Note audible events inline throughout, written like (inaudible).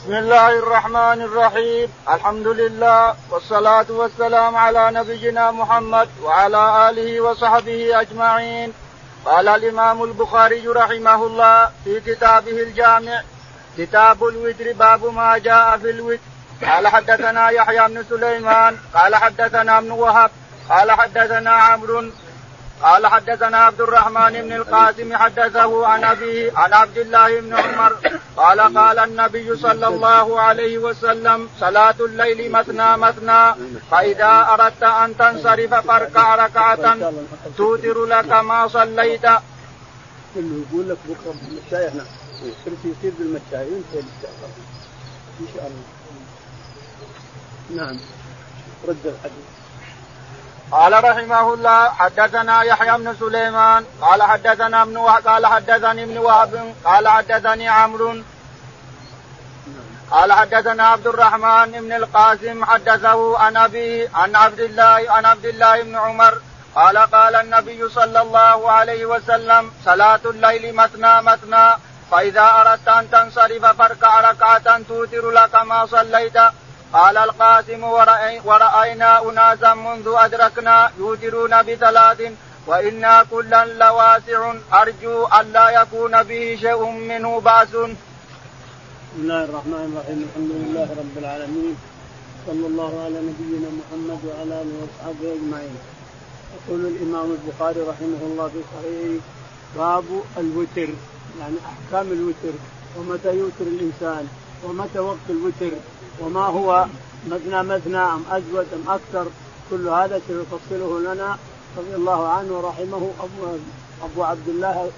بسم الله الرحمن الرحيم. الحمد لله والصلاة والسلام على نبينا محمد وعلى آله وصحبه أجمعين. قال الإمام البخاري رحمه الله في كتابه الجامع كتاب الوتر باب ما جاء في الوتر. قال حدثنا يحيى بن سليمان قال حدثنا ابن وهب قال حدثنا عمرو قال حدثنا عبد الرحمن بن القاسم حدثه عن أبيه عن عبد الله بن عمر قال قال النبي صلى الله عليه وسلم صلاة الليل مثنى مثنى فإذا أردت أن تنصرف فاركع ركعة توتر لك ما صليت. يقول لك بكرة بالمشاية هنا كرسي يصير بالمشاية ينتهي إن شاء الله. نعم رد الحديث. قال رحمه الله حدثنا يحيى بن سليمان قال حدثنا ابن قال حدثني ابن وهب قال حدثني عمرو قال حدثنا عبد الرحمن بن القاسم حدثه عن أبي عن عبد الله عن عبد الله بن عمر قال قال النبي صلى الله عليه وسلم صلاة الليل مثنى مثنى فإذا أردت أن تنصرف فاركع ركعة توتر لك ما صليت. قال القاسم ورأي ورأينا أناسا منذ أدركنا يوترون بثلاث وإنا كلا لواسع أرجو أن لا يكون به شيء منه بأس. بسم الله الرحمن الرحيم. الحمد لله رب العالمين. صلى الله على نبينا محمد وعلى آله وأصحابه أجمعين. يقول الإمام البخاري رحمه الله في صحيحه باب الوتر. يعني أحكام الوتر. ومتى يوتر الإنسان؟ ومتى وقت الوتر؟ وما هو مثنى مثنى أم ازود أم أكثر كل هذا سيفصله لنا رضي الله عنه ورحمه أبو أبو عبد الله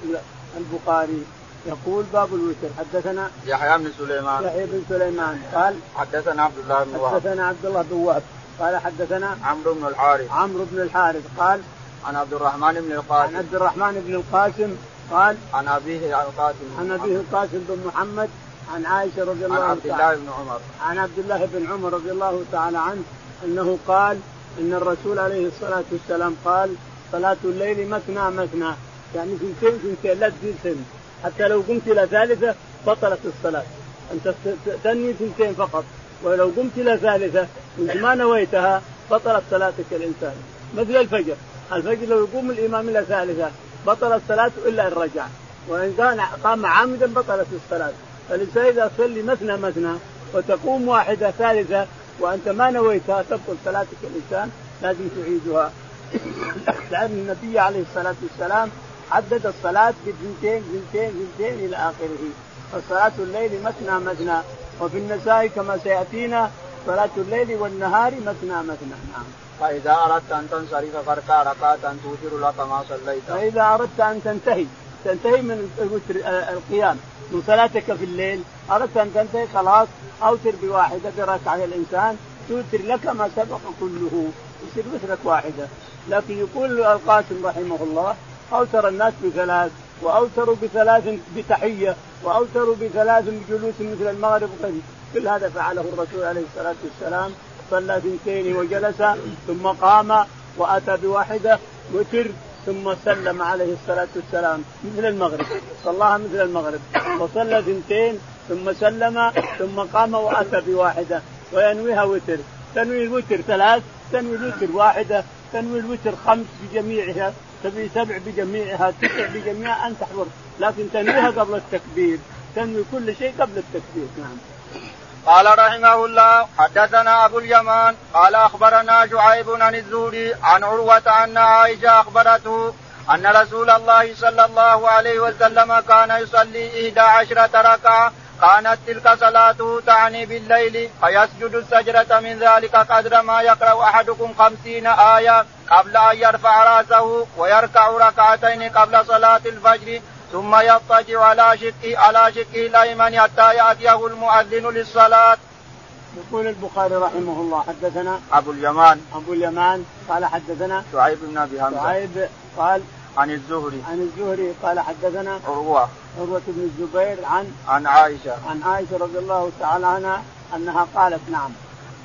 البخاري. يقول باب الوتر. حدثنا يحيى بن سليمان. يحيى بن سليمان. قال حدثنا عبد الله بن وهب. حدثنا عبد الله بن وهب. قال حدثنا عمرو بن الحارث. عمرو بن الحارث. قال عن عبد الرحمن بن القاسم. عن عبد الرحمن بن القاسم. قال عن أبيه القاسم. عن أبيه القاسم بن محمد. عن عائشة رضي الله عن عبد الله بن عمر. عن عبد الله بن عمر رضي الله تعالى عنه أنه قال إن الرسول عليه الصلاة والسلام قال صلاة الليل مثنى مثنى يعني ثنتين ثنتين لا تزيد سن. حتى لو قمت إلى ثالثة بطلت الصلاة. انت تنوي ثنتين فقط. ولو قمت إلى ثالثة ما نويتها بطلت صلاتك الإنسان. مثل الفجر. الفجر لو يقوم الإمام إلى ثالثة بطلت صلاته إلا ان رجع وإن كان قام عامدا بطلت الصلاة. فالإنسان إذا صلي مثنى مثنى وتقوم واحدة ثالثة وأنت ما نويتها تبطل صلاتك الإنسان لازم تعيدها. (coughs) لأن النبي عليه الصلاة والسلام عدد الصلاة بثنتين ثنتين ثنتين إلى آخره. فصلاة الليل مثنى مثنى وفي النساء كما سيأتينا صلاة الليل والنهار مثنى مثنى. نعم. فإذا أردت أن تنصرف فاركع ركعة توتر لك ما صليت. فإذا أردت أن تنتهي تنتهي من القيام. من صلاتك في الليل. اردت ان تنتهي خلاص. أوتر بواحدة بركعة الإنسان. توتر لك ما سبق كله. يصير وترك واحدة. لكن يقول القاسم رحمه الله أوتر الناس بثلاث واوتروا بثلاث بتحية واوتروا بثلاث بجلوس مثل المغرب كل هذا فعله الرسول عليه الصلاة والسلام. صلى اثنتين وجلس ثم قام وأتى بواحدة. وتر ثم سلم عليه الصلاة والسلام مثل المغرب. صلاها مثل المغرب. وصلى ثنتين ثم سلم ثم قام وأتى بواحدة. وينويها وتر. تنوي الوتر ثلاث تنوي الوتر واحدة تنوي الوتر خمس بجميعها تبي سبع بجميعها تسع بجميعها أن تحضر لكن تنويها قبل التكبير. تنوي كل شيء قبل التكبير. نعم. قال رحمه الله حدثنا أبو اليمان قال أخبرنا شعيب عن الزهري عن عروة أن عائشة أخبرته أن رسول الله صلى الله عليه وسلم كان يصلي إحدى عشرة ركعة كانت تلك صلاته تعني بالليل فيسجد السجرة من ذلك قدر ما يقرأ أحدكم خمسين آية قبل أن يرفع رأسه ويركع ركعتين قبل صلاة الفجر ثم يضطجع على شقه على شقه الايمن حتى يأتيه المؤذن للصلاة. يقول البخاري رحمه الله حدثنا أبو اليمان. أبو اليمان قال حدثنا شعيب بن أبي حمزة. شعيب قال عن الزهري. عن الزهري قال حدثنا عروة. عروة بن الزبير عن عن عائشة. عن عائشة رضي الله تعالى عنها أنها قالت نعم.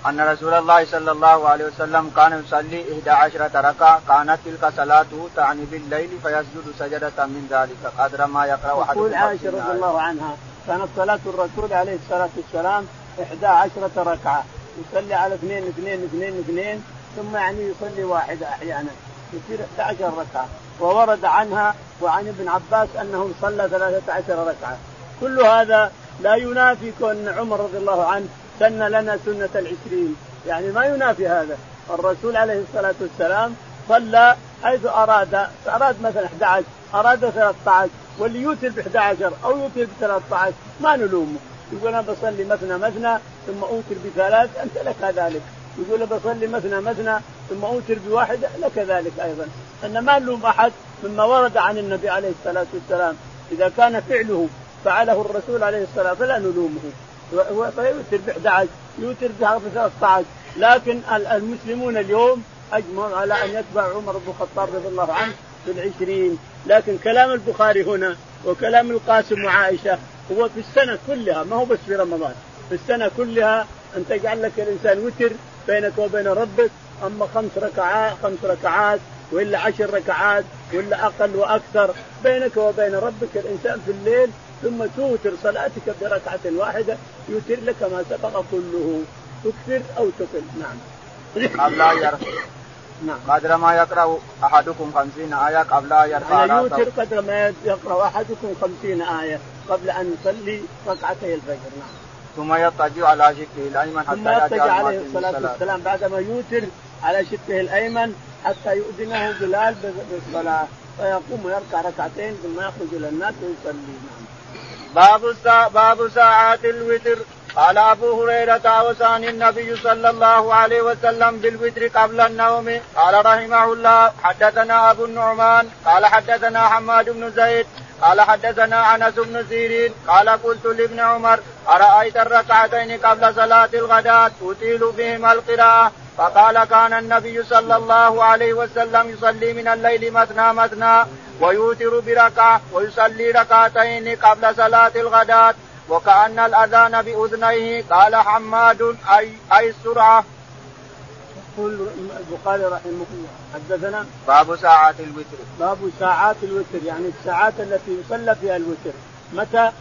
أن رسول الله صلى الله عليه وسلم كان يصلي إحدى عشرة ركعة. كانت تلك صلاته تعني بالليل فيسجد سجدة من ذلك قدر ما يقرأ أحدكم تقول عائشة رضي الله عنها كانت صلاة الرسول عليه الصلاة والسلام إحدى عشرة ركعة. يصلي على اثنين اثنين اثنين اثنين ثم يعني يصلي واحدة أحيانا. يصير 11 ركعة. وورد عنها وعن ابن عباس أنه صلى 13 ركعة. كل هذا لا ينافي كون عمر رضي الله عنه سن لنا سنة العشرين. يعني ما ينافي هذا. الرسول عليه الصلاة والسلام صلى حيث أراد. أراد مثلا 11 أراد 13 واللي يوتر ب 11 أو يوتر ب 13 ما نلومه. يقول أنا بصلي مثنى مثنى ثم أوتر بثلاث أنت لك ذلك. يقول بصلي مثنى مثنى ثم أوتر بواحدة لك ذلك أيضا. أن ما نلوم أحد مما ورد عن النبي عليه الصلاة والسلام. إذا كان فعله فعله الرسول عليه الصلاة فلا نلومه. فيوتر ب 11 يوتر ب 13 لكن المسلمون اليوم أجمعوا على أن يتبع عمر بن الخطاب رضي الله عنه في العشرين. لكن كلام البخاري هنا وكلام القاسم وعائشة هو في السنة كلها ما هو بس في رمضان. في السنة كلها أن تجعل لك الإنسان وتر بينك وبين ربك. أما خمس ركعات خمس ركعات ولا عشر ركعات ولا أقل وأكثر بينك وبين ربك الإنسان في الليل ثم توتر صلاتك بركعة واحدة يوتر لك ما سبق كله. تكثر أو تقل نعم. قبل ان نعم. قدر ما يقرأ أحدكم خمسين آية قبل ان يرفع يعني يوتر قدر ما يقرأ أحدكم خمسين آية قبل أن يصلي ركعتي الفجر. نعم. ثم يضطجع على شقه الأيمن حتى ثم يضطجع عليه الصلاة والسلام بعدما يوتر على شقه الأيمن حتى يؤذنه بلال بالصلاة. فيقوم ويركع ركعتين ثم يخرج إلى الناس ويصلي. نعم. باب باب ساعات الوتر. قال أبو هريرة اوصاني النبي صلى الله عليه وسلم بالوتر قبل النوم. قال رحمه الله حدثنا أبو النعمان. قال حدثنا حماد بن زيد. قال حدثنا أنس بن سيرين. قال قلت لابن عمر أرأيت الركعتين قبل صلاة الغداة أطيل بهما القراءة؟ فقال كان النبي صلى الله عليه وسلم يصلي من الليل مثنى مثنى ويوتر بركعة ويصلي ركعتين قبل صلاة الغداة. وكأن الأذان بأذنيه قال حماد أي أي السرعة. يقول البخاري رحمه الله حدثنا باب ساعات الوتر. باب ساعات الوتر يعني الساعات التي يصلى فيها الوتر. متى؟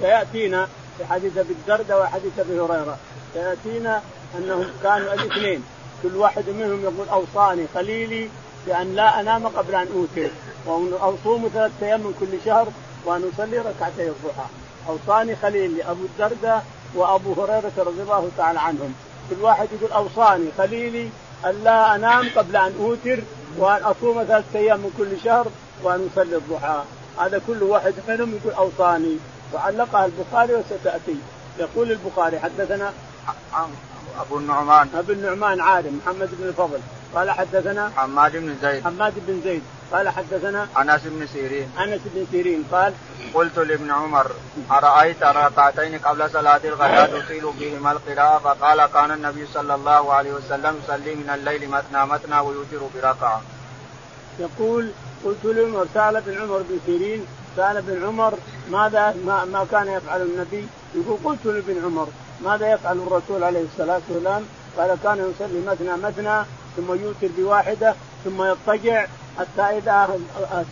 سيأتينا في حديث أبي الدردة وحديث أبي هريرة. سيأتينا أنهم كانوا الاثنين كل واحد منهم يقول أوصاني خليلي بأن لا أنام قبل أن أوتر وأصوم ثلاثة أيام من كل شهر وأن أصلي ركعتي الضحى. أوصاني خليلي أبو الدرداء وأبو هريرة رضي الله تعالى عنهم. كل واحد يقول أوصاني خليلي الا أنام قبل أن أوتر وأن أصوم ثلاثة أيام من كل شهر وأن أصلي الضحى. هذا كل واحد منهم يقول أوصاني. وعلقها البخاري وستأتي. يقول البخاري حدثنا أبو النعمان. أبو النعمان عالم محمد بن الفضل قال حدثنا حماد بن زيد. حماد بن زيد. قال حدثنا أنس بن سيرين. أنس بن سيرين. قال قلت لابن عمر أرأيت ركعتين قبل صلاة الغداء تطيل بهما القراءة؟ فقال كان النبي صلى الله عليه وسلم يصلي من الليل مثنى مثنى ويوتر بركعة. يقول قلت لعمر سأل بن عمر بن سيرين سأل ابن عمر ماذا ما, ما كان يفعل النبي؟ يقول قلت لابن عمر ماذا يفعل الرسول عليه الصلاة والسلام؟ قال كان يصلي مثنى مثنى ثم يوتر بواحدة ثم يضطجع حتى إذا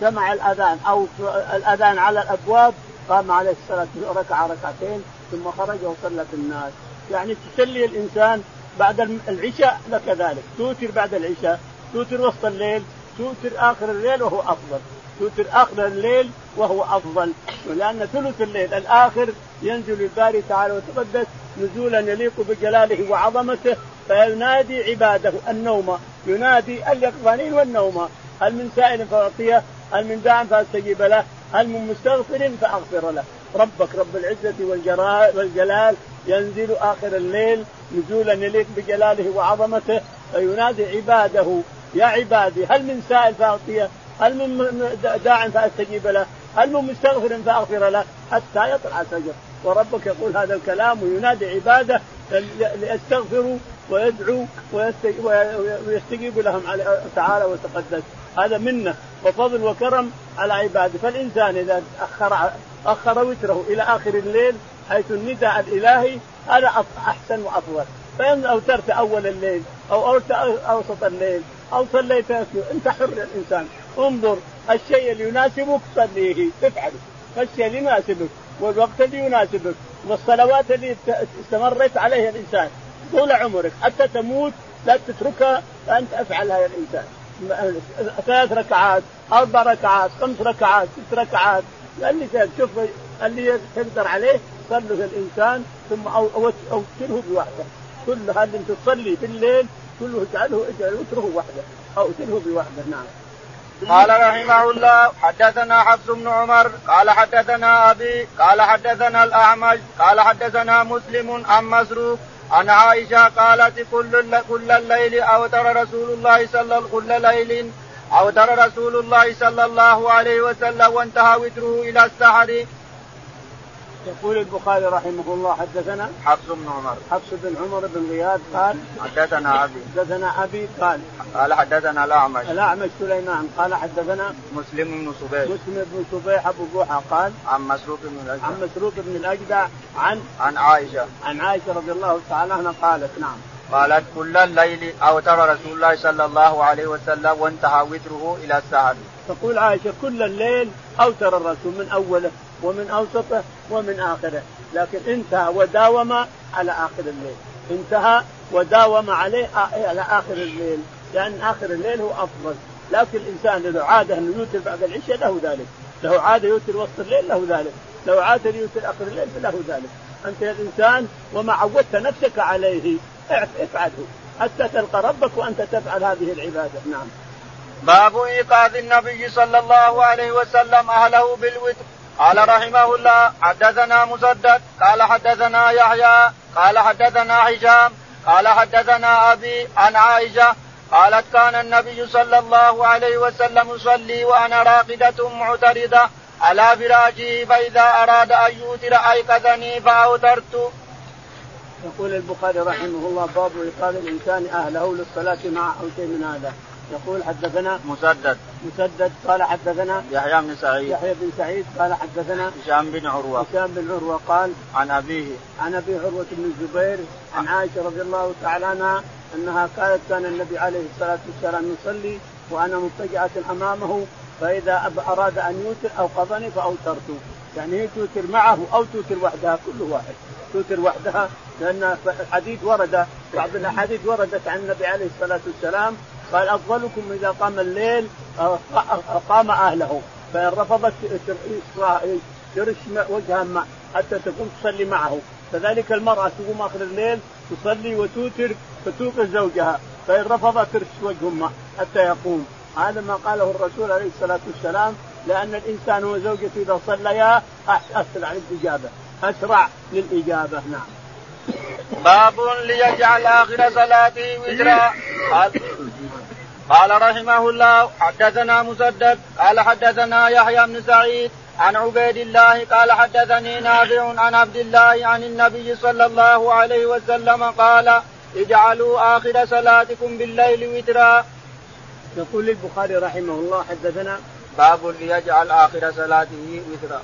سمع الأذان أو الأذان على الأبواب قام عليه الصلاة ركع ركعتين ثم خرج وصلى في الناس. يعني تسلي الإنسان بعد العشاء لك ذلك. توتر بعد العشاء توتر وسط الليل توتر آخر الليل وهو أفضل. توتر آخر الليل وهو أفضل. لأن ثلث الليل الآخر ينزل الباري تعالى وتقدس نزولا يليق بجلاله وعظمته فينادي عباده النوم؟ ينادي اليقظانين والنوم. هل من سائل فأعطيه؟ هل من داع فأستجيب له؟ هل من مستغفر فأغفر له؟ ربك رب العزة والجلال ينزل آخر الليل نزولا يليق بجلاله وعظمته فينادي عباده يا عبادي هل من سائل فأعطيه؟ هل من داع فأستجيب له؟ هل من مستغفر فأغفر له؟ حتى يطلع الفجر. وربك يقول هذا الكلام وينادي عباده ليستغفروا ويدعوا ويستجيب لهم تعالى وتقدس. هذا منة وفضل وكرم على عباده. فالإنسان إذا اخر أخر وتره إلى آخر الليل حيث النداء الإلهي هذا أحسن وأفضل. فإن أوترت أول الليل أو أوسط الليل أو صليت أنت حر الانسان انظر الشيء اللي يناسبك صليه افعله. الشيء اللي يناسبك والوقت اللي يناسبك والصلوات اللي استمريت عليها الإنسان. طول عمرك. حتى تموت لا تتركها فانت افعلها يا الإنسان. ثلاث ركعات أربع ركعات خمس ركعات ست ركعات. اللي شوف اللي تقدر عليه صلوا الإنسان ثم أو أوتره بوحده. كل هذا أنت تصلي في الليل كله اجعله اجعل وتره وحده. أو اوتره بوحده. نعم. قال رحمه الله حدثنا حفص بن عمر قال حدثنا أبي قال حدثنا الأعمش قال حدثنا مسلم عن مسروق عن عائشة قالت كل كل الليل أوتر رسول الله صلى كل ليل أوتر رسول الله صلى الله عليه وسلم وانتهى وتره إلى السحر. يقول البخاري رحمه الله حدثنا حفص بن عمر. حفص بن عمر بن غياث قال حدثنا أبي. حدثنا أبي قال قال حدثنا الأعمش. الأعمش سليمان قال حدثنا مسلم بن صبيح. مسلم بن صبيح أبو جوحة قال عن مسروق بن الأجدع. عن مسروق بن الأجدع عن عن عائشة. عن عائشة رضي الله تعالى عنها قالت نعم. قالت كل الليل أوتر رسول الله صلى الله عليه وسلم وانتهى وتره إلى السحر تقول عائشة كل الليل أوتر الرسول من أوله. ومن أوسطه ومن آخره. لكن انتهى وداوم على آخر الليل. انتهى وداوم عليه على آخر الليل. لأن آخر الليل هو أفضل. لكن الإنسان له عادة أنه يوتر بعد العشاء له ذلك. له عادة يوتر وسط الليل له ذلك. لو عادة يوتر آخر الليل فله ذلك. أنت يا الانسان وما عودت نفسك عليه افعله. حتى تلقى ربك وأنت تفعل هذه العبادة. نعم. باب إيقاظ النبي صلى الله عليه وسلم أهله بالوتر. قال رحمه الله حدثنا مسدد قال حدثنا يحيى قال حدثنا هشام قال حدثنا أبي عن عائشة قالت كان النبي صلى الله عليه وسلم يصلي وأنا راقدة معترضة على فراشه فإذا أراد أن يوتر أيقظني فأوترت. يقول البخاري رحمه الله باب إيقاظ الإنسان أهله للصلاة مع أو شيء من هذا يقول حدثنا مسدد. مسدد. قال حدثنا يحيى بن سعيد. يحيى بن سعيد. قال حدثنا هشام بن عروة. هشام بن عروة قال عن أبيه. عن أبي عروة بن الزبير عن عائشة رضي الله تعالى عنها أنها قالت كان النبي عليه الصلاة والسلام يصلي وأنا متجعه أمامه فإذا أراد أن يوتر أوقظني فأوترت. يعني هي توتر معه أو توتر وحدها كل واحد. توتر وحدها لأن الحديث ورد بعض الأحاديث وردت عن النبي عليه الصلاة والسلام قال أفضلكم إذا قام الليل قام أهله. فإن رفضت ترش وجهها ماء حتى تقوم تصلي معه. كذلك المرأة تقوم اخر الليل تصلي وتوتر فتوقظ زوجها. فإن رفض ترش وجهه ماء حتى يقوم. هذا ما قاله الرسول عليه الصلاة والسلام لأن الإنسان وزوجته إذا صليا أسرع للإجابة. أسرع للإجابة نعم. باب ليجعل آخر صلاته وترا (coughs) قال رحمه الله حدثنا مسدد قال حدثنا يحيى بن سعيد عن عبيد الله قال حدثني نافع عن عبد الله عن النبي صلى الله عليه وسلم قال اجعلوا آخر صلاتكم بالليل وترا. يقول البخاري رحمه الله حدثنا باب ليجعل آخر صلاته وترا.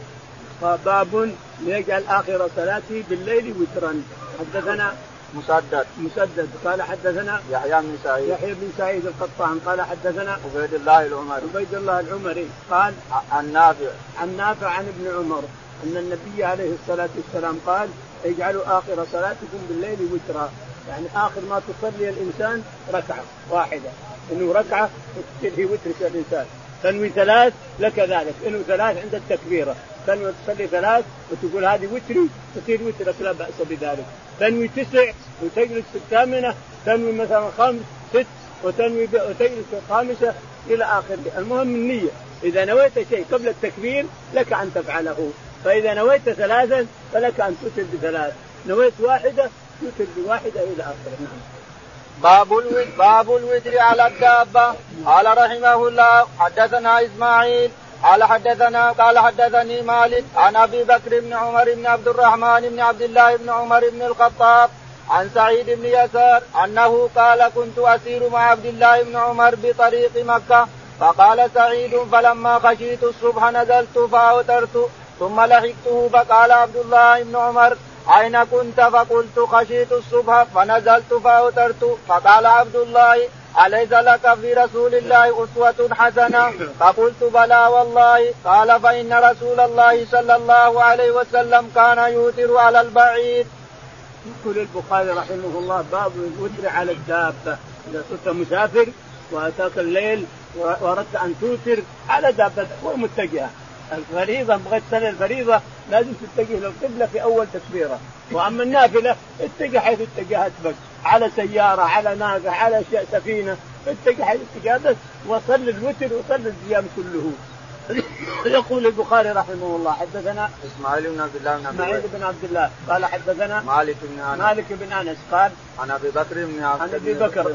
باب ليجعل آخر صلاته بالليل وترا حدثنا مسدد. مسدد. قال حدثنا يحيى بن سعيد. يحيى بن سعيد القطان. قال حدثنا عبيد الله العمري. عبيد الله العمري. قال عن نافع. عن نافع عن ابن عمر. أن النبي عليه الصلاة والسلام قال اجعلوا آخر صلاتكم بالليل وترا. يعني آخر ما تصلي الإنسان ركعة واحدة. إنه ركعة هي وتر الإنسان. تنوي ثلاث لك ذلك. انه ثلاث عند التكبيرة. تنوي تصلي ثلاث وتقول هذه وتري تصير وترك لا بأس بذلك. تنوي تسع وتجلس في الثامنة تنوي مثلا خمس ست وتنوي وتجلس في الخامسة إلى آخره. المهم النية. إذا نويت شيء قبل التكبير لك أن تفعله. فإذا نويت ثلاثا فلك أن تتر بثلاث نويت واحدة تتر بواحده إلى آخره. نعم. باب الوتر باب الوتر على الدابة. قال رحمه الله حدثنا إسماعيل قال حدثنا قال حدثني مالك عن أبي بكر بن عمر بن عبد الرحمن بن عبد الله بن عمر بن الخطاب عن سعيد بن يسار أنه قال كنت أسير مع عبد الله بن عمر بطريق مكة. فقال سعيد فلما خشيت الصبح نزلت فأوترت ثم لحقته. فقال عبد الله بن عمر أين كنت فقلت خشيت الصبح فنزلت فأوترت فقال عبد الله أليس لك في رسول الله أسوة حسنة؟ فقلت بلى والله. قال فإن رسول الله صلى الله عليه وسلم كان يوتر على البعيد يقول البخاري رحمه الله باب الوتر على الدابة. إذا صرت مسافر وأتاك الليل وأردت أن توتر على دابتك ومتجهة الفريضة بغيت تصلي الفريضة لازم تتجه للقبلة في أول تكبيرة. وأما النافلة اتجه حيث اتجهت بك على سيارة على ناقة على سفينة اتجه حيث اتجهت وصل الوتر وصل الصيام كله. (coughs) يقول البخاري رحمه الله حدثنا إسماعيل بن عبد الله بن إسماعيل بن عبد الله. قال حدثنا مالك بن أنس. مالك بن أنس قال عن أبي بكر بن عبد عن أبي بكر.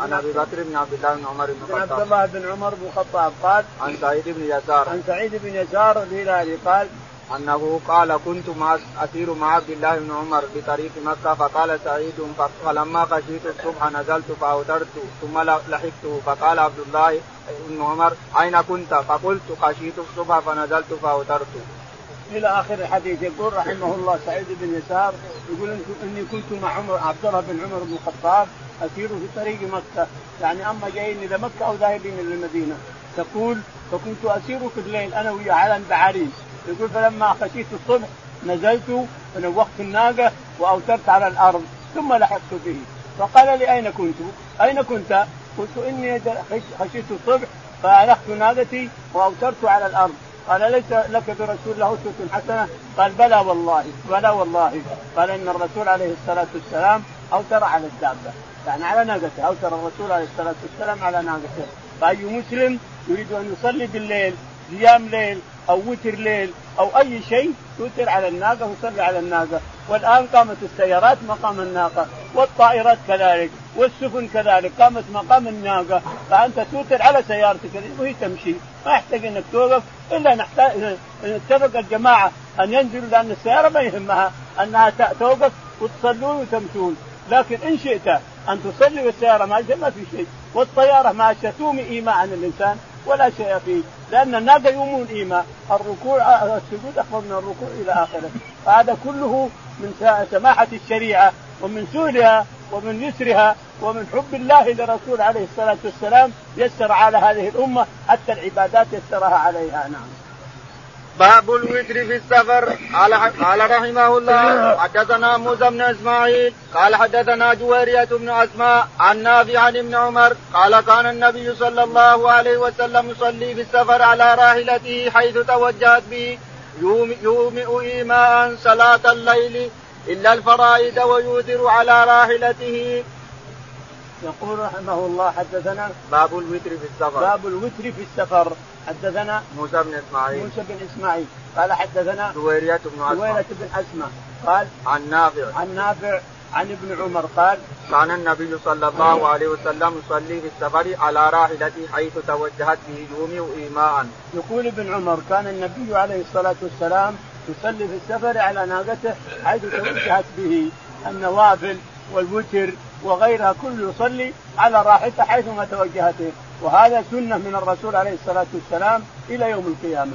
عن أبي بكر بن عبد الله بن عمر بن الخطاب عبد الله بن عمر بن الخطاب قال عن سعيد بن يسار عن سعيد بن يسار الهلالي قال أنه قال كنت مع أسير مع عبد الله بن عمر بطريق مكة فقال سعيد فلما خشيت الصبح نزلت فأوترت ثم لحقته فقال عبد الله بن عمر أين كنت؟ فقلت خشيت الصبح فنزلت فأوترت. إلى آخر الحديث يقول رحمه الله سعيد بن يسار يقول إني كنت مع عمر عبد الله بن عمر بن الخطاب أسير في طريق مكة. يعني أما جايين إلى مكة أو ذاهبين إلى المدينة. تقول فكنت أسير في الليل أنا ويا على بعارين يقول فلما خشيت الصبح نزلت ونوخت الناقة وأوترت على الأرض ثم لحقت به. فقال لي أين كنت؟ أين كنت؟ قلت إني خشيت الصبح فالخت ناقتي وأوترت على الأرض. قال ليس لك برسول الله أسوة حسنة؟ قال بلى والله بلى والله. قال إن الرسول عليه الصلاة والسلام أوتر على الدابة. يعني على ناقته أوتر الرسول عليه الصلاة والسلام على ناقته. فأي مسلم يريد أن يصلي بالليل قيام ليل أو وتر ليل أو أي شيء يوتر على الناقة ويصلي على الناقة. والآن قامت السيارات مقام الناقة. والطائرات كذلك. والسفن كذلك. قامت مقام الناقة فأنت توتر على سيارتك وهي تمشي. ما يحتاج إنك توقف إلا نحتاج اتفق الجماعة أن ينزلوا لأن السيارة ما يهمها أنها توقف وتصلون وتمشون. لكن إن شئت أن تصلي والسيارة ماشية ما في شيء. والطيارة ماشية تومي إيماء عن الإنسان ولا شيء فيه. لأن الناقة يومون إيماء. الركوع السجود أفضل من الركوع إلى آخره. فهذا كله من سماحة الشريعة ومن سهولها ومن يسرها ومن حب الله لرسول عليه الصلاة والسلام يسر على هذه الأمة حتى العبادات يسرها عليها نعم. باب الوتر في السفر قال قال رحمه الله حدثنا موسى بن إسماعيل قال حدثنا جويرية بن أسماء عن نافع عن ابن عمر قال كان النبي صلى الله عليه وسلم يصلي في السفر على راحلته حيث توجهت به يومئ إيماء صلاة الليل إلا الفرائض ويوتر على راحلته. يقول رحمه الله حدثنا باب الوتر في السفر. باب الوتر في السفر. حدثنا موسى بن إسماعيل. موسى بن إسماعيل. قال حدثنا دويرية بن أسماء. دويرة بن أسماء. قال عن نافع. عن نافع عن ابن عمر. قال كان النبي صلى الله عليه وسلم يصلي في السفر على راحلته حيث توجهت به يومي ايماء. يقول ابن عمر كان النبي عليه الصلاة والسلام يصلي في السفر على ناقته حيث توجهت به النوافل والوتر وغيرها كله يصلي على راحلته حيثما توجهت. وهذا سنة من الرسول عليه الصلاة والسلام إلى يوم القيامة.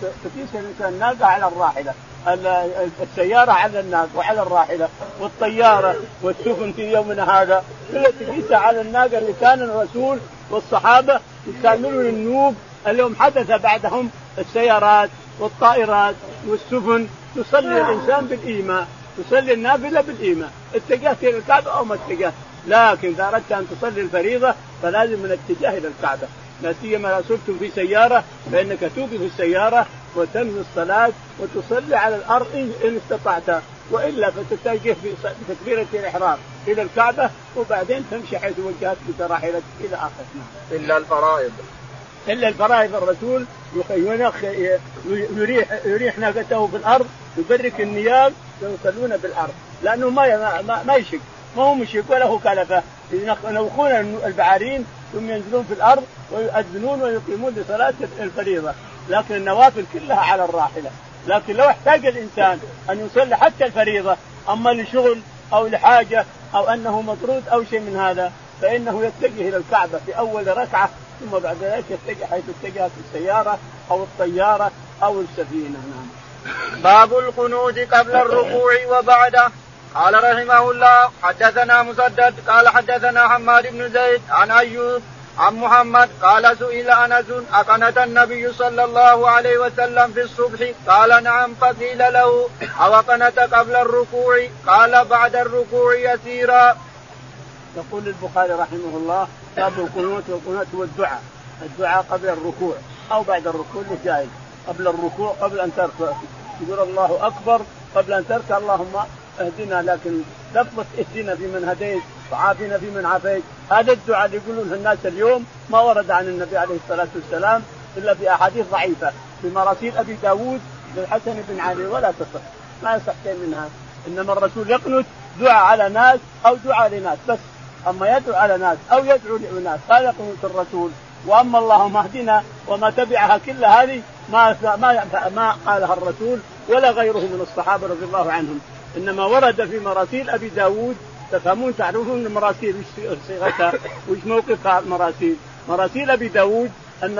تقيس الإنسان الناقه على الراحلة السيارة على الناقة وعلى الراحلة والطيارة والسفن في يومنا هذا. كلها تقيسها على الناقة اللي كان الرسول والصحابة يستعملون النوب اليوم حدث بعدهم السيارات والطائرات والسفن يصلي الإنسان بالإيمان تصلي النافلة بالإيمان اتجهت إلى الكعبة أو ما اتجهت؟ لكن إذا أردت أن تصلي الفريضة فلازم من الاتجاه إلى الكعبة. لا سيما لو صرتم في سيارة فإنك توقف السيارة وتنوي الصلاة وتصلي على الأرض إن استطعت. وإلا فتتجه بتكبيرة الإحرام إلى الكعبة وبعدين تمشي حيث وجهت بك راحلتك إلى آخر. إلا الفرائض. إلا الفرائض الرسول يريح يريح ناقته في الأرض يبرك النياب ويصلون بالارض لأنه ما ما, ما يشك ما هو مشرك ولا هو كلفة. ينوخون البعارين ثم ينزلون في الأرض ويؤذنون ويقيمون لصلاة الفريضة. لكن النوافل كلها على الراحلة. لكن لو احتاج الإنسان أن يصلي حتى الفريضة أما لشغل أو لحاجة أو أنه مطرود أو شيء من هذا فإنه يتجه إلى الكعبة في أول ركعة ثم بعد ذلك يتجه حيث اتجهت السيارة أو الطيارة أو السفينة. نعم. باب القنوت قبل الركوع وبعده. قال رحمه الله حدثنا مسدد قال حدثنا حماد بن زيد عن أيوب عن محمد قال سئل أنس أقنت النبي صلى الله عليه وسلم في الصبح؟ قال نعم. فقيل له أو قنت قبل الركوع؟ قال بعد الركوع يسيرا. يقول البخاري رحمه الله باب القنوت والقنوت والدعاء الدعاء. قبل الركوع أو بعد الركوع جائز قبل الركوع قبل أن تركع. يقول الله أكبر قبل أن تركع اللهم اهدنا لكن لفظة اهدنا في من هديت وعافنا في من عافيت. هذا الدعاء اللي يقولون الناس اليوم ما ورد عن النبي عليه الصلاة والسلام إلا في أحاديث ضعيفة. في مراسيل أبي داود للحسن بن علي ولا تصح. ما يصح شيء منها. إنما الرسول يقنت دعاء على ناس أو دعاء لناس. بس أما يدعو على ناس أو يدعو لناس هذا قنوت الرسول وأما اللهم اهدنا وما تبعها كل هذه ما ما ما قالها الرسول ولا غيره من الصحابة رضي الله عنهم. إنما ورد في مراسيل أبي داود تفهمون تعرفون المراسيل وش صيغتها وش موقفها المراسيل مراسيل أبي داود أن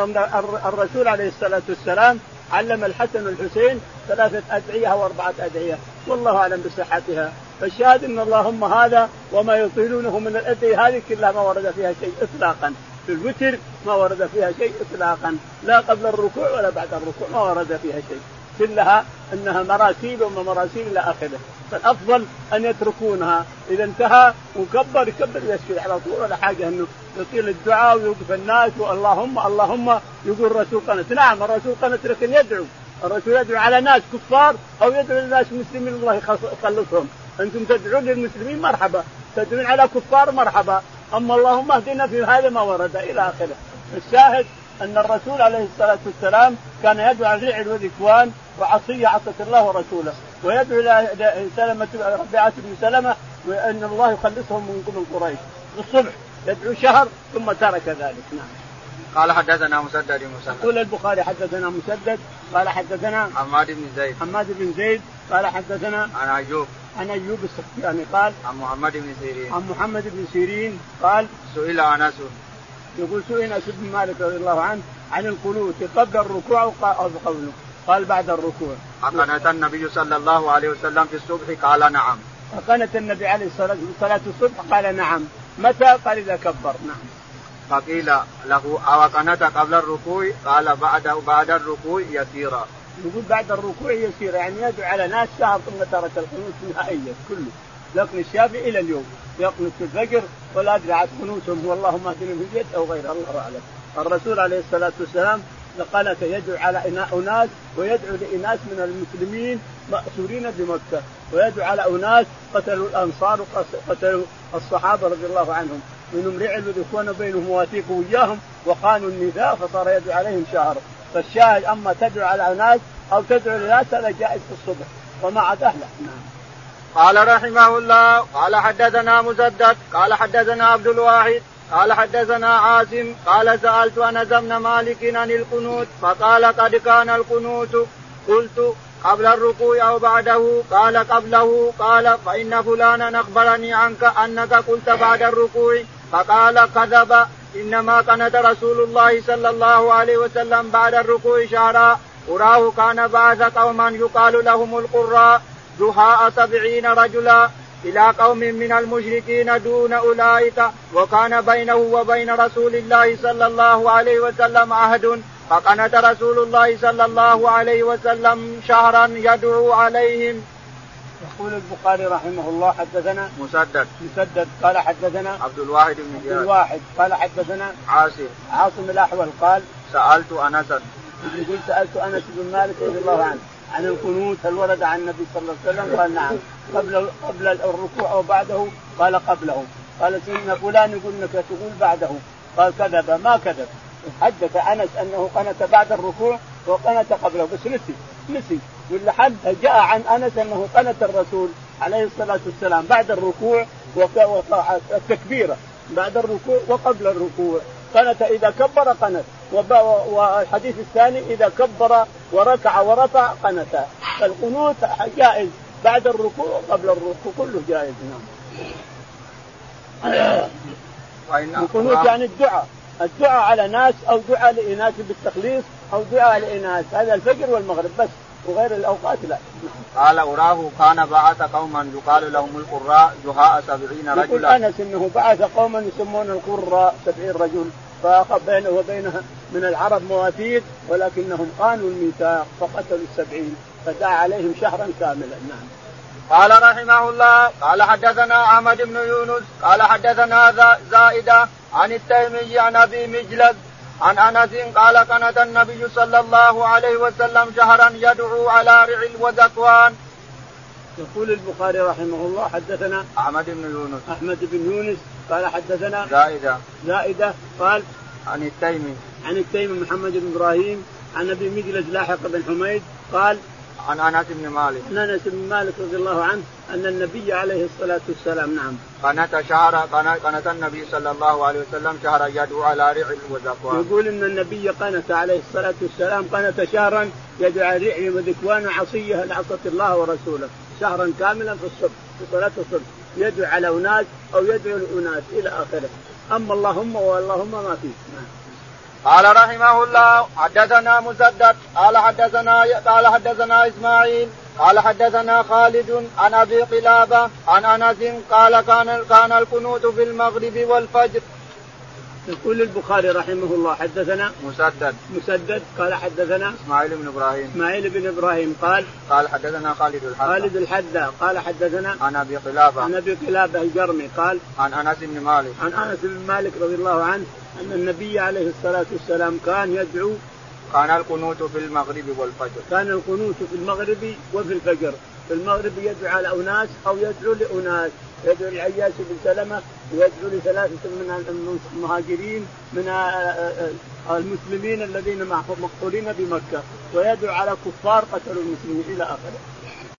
الرسول عليه الصلاة والسلام علم الحسن والحسين ثلاثة أدعية أو أربعة أدعية والله أعلم بصحتها. فالشاهد أن اللهم هذا وما يطيلونه من الأدعية هذه كلها ما ورد فيها شيء إطلاقا. في الوتر ما ورد فيها شيء إطلاقا. لا قبل الركوع ولا بعد الركوع ما ورد فيها شيء. كلها إنها مراسيل وما مراسيل إلى آخره. فالأفضل أن يتركونها. إذا انتهى وكبر يكبر يسجد على طول ولا حاجة إنه يطيل الدعاء ويوقف الناس واللهم اللهم يقول الرسول قنت نعم الرسول قنت لكن يدعو. الرسول يدعو على ناس كفار أو يدعو لناس مسلمين. الله يخلصهم. أنتم تدعون للمسلمين مرحبا تدعون على كفار مرحبا. أما اللهم اهدنا في هذا ما ورد إلى آخره. الشاهد أن الرسول عليه الصلاة والسلام كان يدعو على الرعل والاكوان وعصيه عصت الله ورسوله. ويدعو إلى سلمه ربيعه بن سلمة وأن الله يخلصهم من قريش. الصبح يدعو شهر ثم ترك ذلك. نعم. قال حدثنا مسدد مسدد يقول البخاري حدثنا مسدد قال حدثنا حماد بن زيد. حماد بن زيد قال حدثنا عن أيوب. عن أيوب السختياني قال عن محمد بن سيرين. عن محمد بن سيرين قال سئل أنس. يقول سئل أنس بن مالك رضي الله عنه عن القنوت قبل الركوع أو قبله قال بعد الركوع. أقنت النبي صلى الله عليه وسلم في الصبح قال نعم. أقنت النبي عليه الصلاة والسلام الصبح قال نعم. متى؟ قال إذا كبر. نعم. فقيل له أو قنت قبل الركوع؟ قال بعد بعد الركوع يسيرا. يقول بعد الركوع يسير يعني يدعو على ناس شهر ثم ترك القنوت نهائيا كله. لكن الشافعي إلى اليوم يقنط في الفجر ولا أدري عاد قنوتهم اللهم اهدنا في البيت أو غيره الله أعلم. الرسول عليه الصلاة والسلام قال يدعو على أناس ويدعو لإناس من المسلمين مأسورين بمكة ويدعو على أناس قتلوا الأنصار وقتلوا الصحابة رضي الله عنهم. منهم رعل والاخوان بينهم مواثيق وياهم وخانوا النساء فصار يدعو عليهم شهر. فالشاهد أما تدعو على أناس أو تدعو لناس هذا جائز في الصبح. وما عدا نعم قال رحمه الله قال حدثنا مسدد قال حدثنا عبد الواحد قال حدثنا عاصم قال سألت أنس بن مالك عن القنوت فقال قد كان القنوت قلت قبل الركوع أو بعده قال قبله قال فإن فلانا أخبرني عنك أنك قلت بعد الركوع. فقال كذب. إنما كانت رسول الله صلى الله عليه وسلم بعد الركوع شهرا أراه كان بعث قوما يقال لهم القراء جهاء سبعين رجلا. إلى قوم من المشركين دون أولئك. وكان بينه وبين رسول الله صلى الله عليه وسلم عهد. فقنت رسول الله صلى الله عليه وسلم شهرا يدعو عليهم. يقول البخاري رحمه الله حدثنا مسدد. مسدد. قال حدثنا عبد الواحد بن عبد الواحد. قال حدثنا عاصم. عاصم الأحول. قال سألت انسا يقول سألت أنس بن مالك رضي الله عنه عن القنوت هل ورد عن النبي صلى الله عليه وسلم؟ قال نعم. قبل قبل الركوع أو بعده؟ قال قبله. قال سيدنا فلان يقول إنك تقول بعده. قال كذب. ما كذب. حدث أنس أنه قنت بعد الركوع وقنت قبله. بس نسي نسي. ولا حد جاء عن أنس أنه قنت الرسول عليه الصلاة والسلام بعد الركوع التكبيره بعد الركوع وقبل الركوع. قنت إذا كبر قنت. والحديث الثاني إذا كبر وركع ورفع قنت. فالقنوت جائز بعد الركوع وقبل الركوع كله جائز. نعم. القنوت يعني الدعاء. الدعاء على ناس أو دعاء لإناث بالتخليص أو دعاء لإناث. هذا الفجر والمغرب بس وغير الأوقات لا. قال اراه كان بعث قوما يقال لهم القراء جهاء سبعين رجلا. يقول أنس إنه بعث قوما يسمون القراء سبعين رجل فأخذ بينه وبينها من العرب مواثيق ولكنهم خانوا الميثاق فقتلوا السبعين فدعا عليهم شهرا كاملا. نعم. قال رحمه الله قال حدثنا أحمد بن يونس قال حدثنا زائدة عن التيمي عن أبي مجلد عن أنس قال قنت النبي صلى الله عليه وسلم شهرا يدعو على رعل وذكوان. يقول البخاري رحمه الله حدثنا أحمد بن يونس. أحمد بن يونس قال حدثنا زائدة. زائدة قال عن التيمي. عن التيمي محمد بن إبراهيم عن أبي مجلس لاحق بن حميد قال عن أنس بن مالك. عن أنس بن مالك رضي الله عنه أن النبي عليه الصلاة والسلام نعم. قنت شهر قنت النبي صلى الله عليه وسلم شهرا يدعو على رعل وذكوان يقول إن النبي قنت عليه الصلاة والسلام قنت شهرا يدعو على رعل وذكوان عصيه لعصت الله ورسوله. شهرا كاملا في الصبح في صلاة الصبح. يدعو على أناس أو يدعو لاناس إلى آخره. أما اللهم واللهم ما فيه. نعم. قال رحمه الله حدثنا مسدد قال حدثنا قال حدثنا إسماعيل قال حدثنا خالد عن أبي قلابة عن أنس قال كان كان القنوت في المغرب والفجر. يقول البخاري رحمه الله حدثنا مسدد. مسدد قال حدثنا إسماعيل بن إبراهيم. إسماعيل بن إبراهيم قال قال حدثنا خالد الحذا خالد الحذا قال حدثنا عن أبي قلابة. عن أبي قلابة الجرمي قال عن أنس بن مالك. عن أنس بن مالك رضي الله عنه أن النبي عليه الصلاة والسلام كان يدعو كان القنوت في المغرب والفجر. كان القنوت في المغرب وفي الفجر. في المغرب يدعو على اناس أو يدعو لاناس يدعو لعياش بن سلمة ويدعو لثلاثة من المهاجرين من آه، آه، آه، المسلمين الذين مقتولين بمكة ويدعو على كفار قتلوا المسلمين إلى آخره.